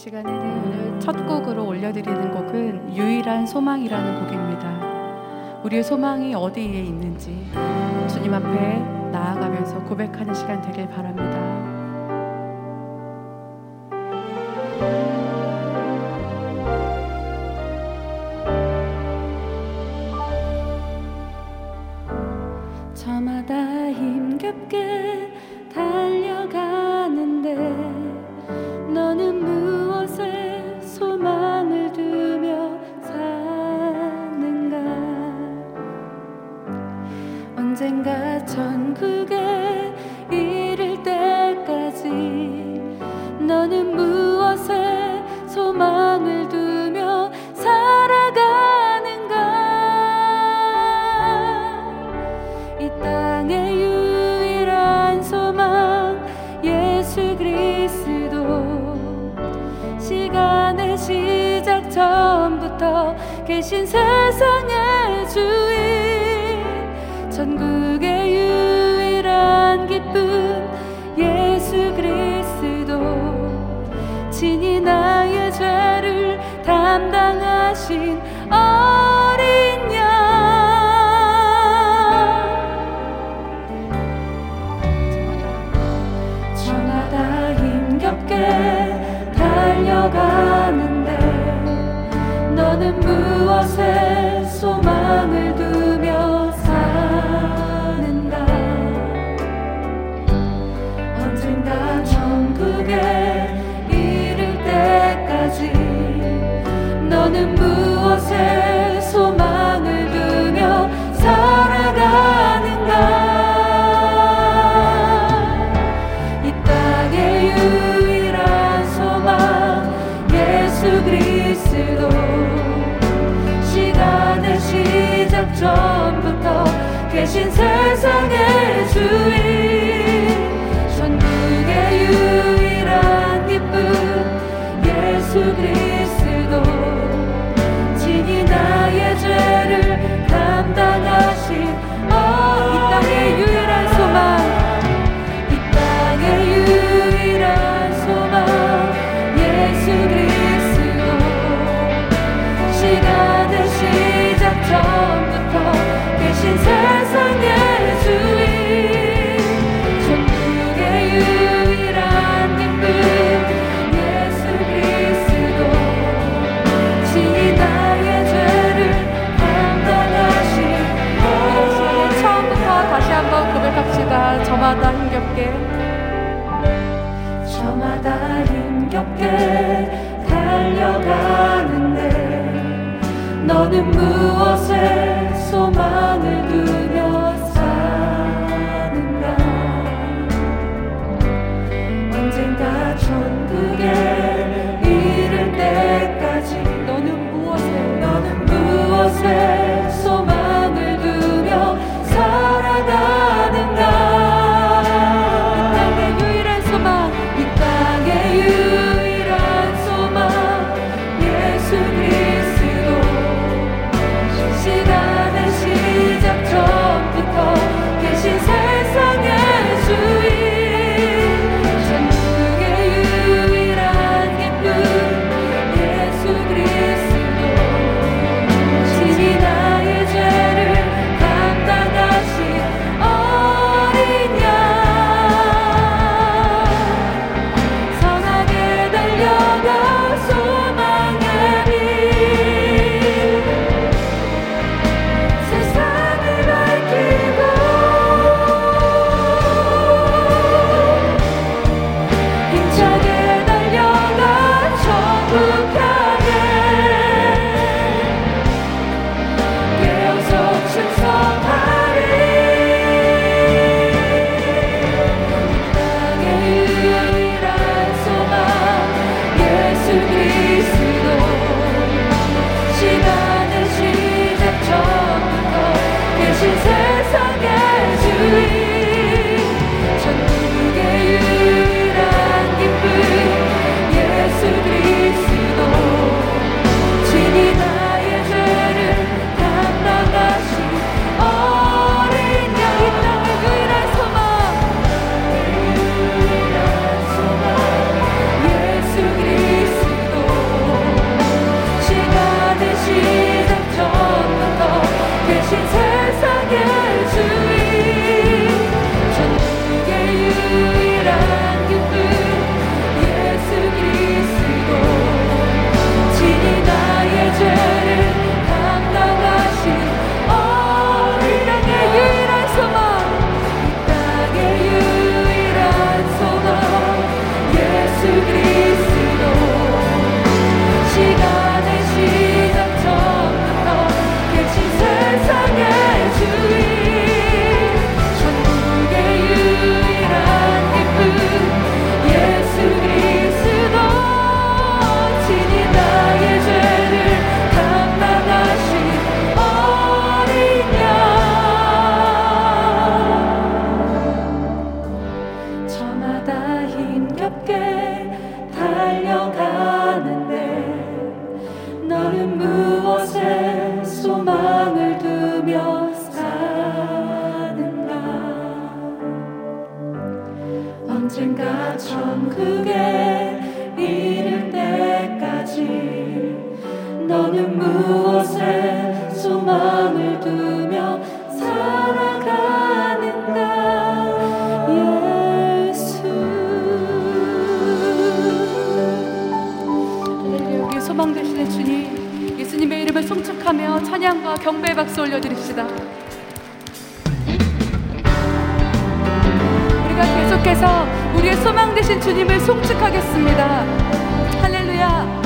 시간에는 오늘 첫 곡으로 올려드리는 곡은 유일한 소망이라는 곡입니다. 우리의 소망이 어디에 있는지 주님 앞에 나아가면서 고백하는 시간 되길 바랍니다. 저마다 힘겹게 대신 세상에 저마다 저마다 힘겹게. 저마다 힘겹게 달려가는데 너는 무엇에 소망을 두며 사는가? 언젠가 천국에 이를 때까지 너는 무엇에 너는 무엇에 힘겹게 달려가는데 너는 무엇에 소망을 두며 사는가? 언젠가 처음 경배 박수 올려드립시다. 우리가 계속해서 우리의 소망 되신 주님을 송축하겠습니다. 할렐루야.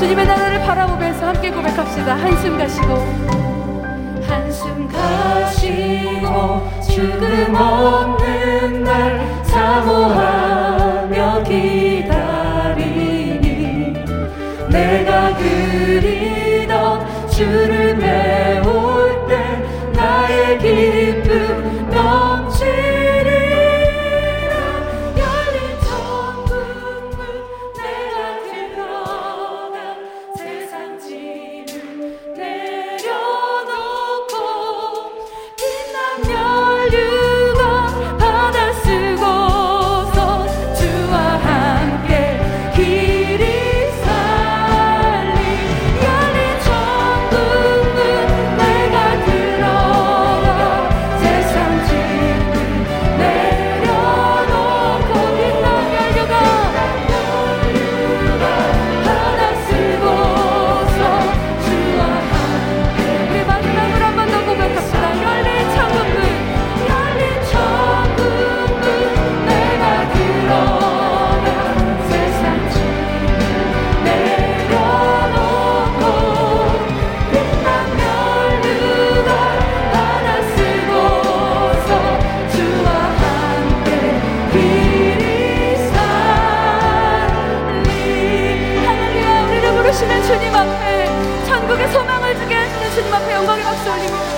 주님의 나라를 바라보면서 함께 고백합시다. 한숨 가시고 한숨 가시고 죽음 없는 날 사모하며 기다리니 내가 그리던 주를 메울 때 나의 기쁨 Hollywood.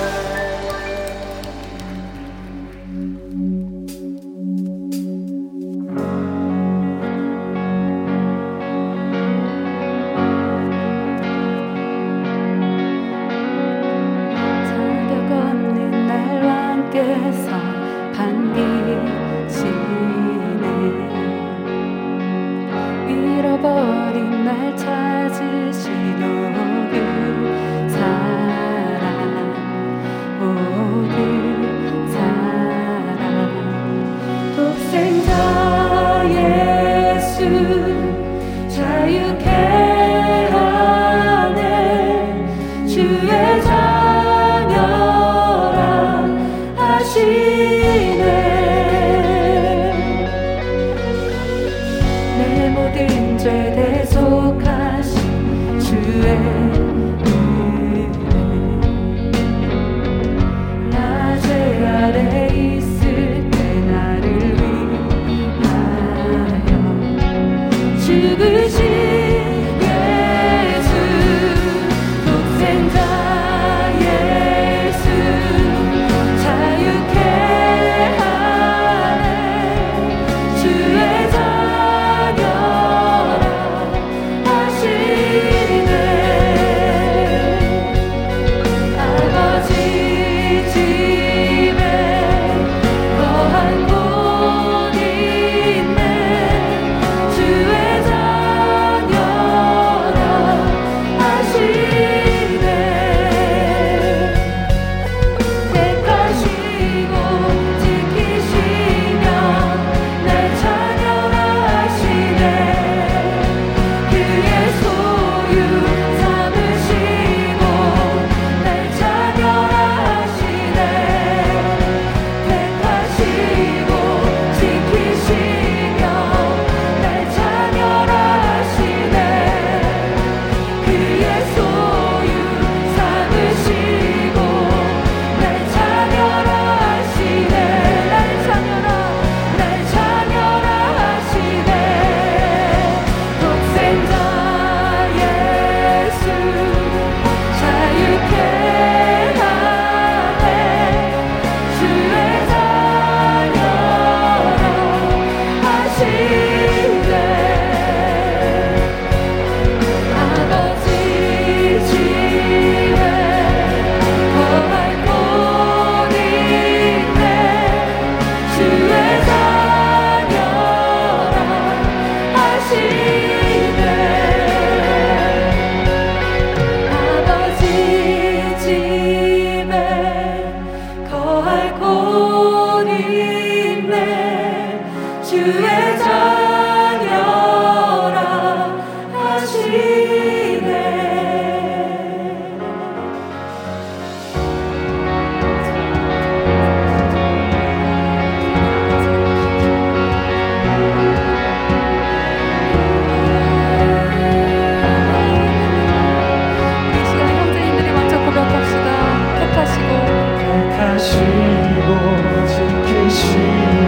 인도하시고 지키시며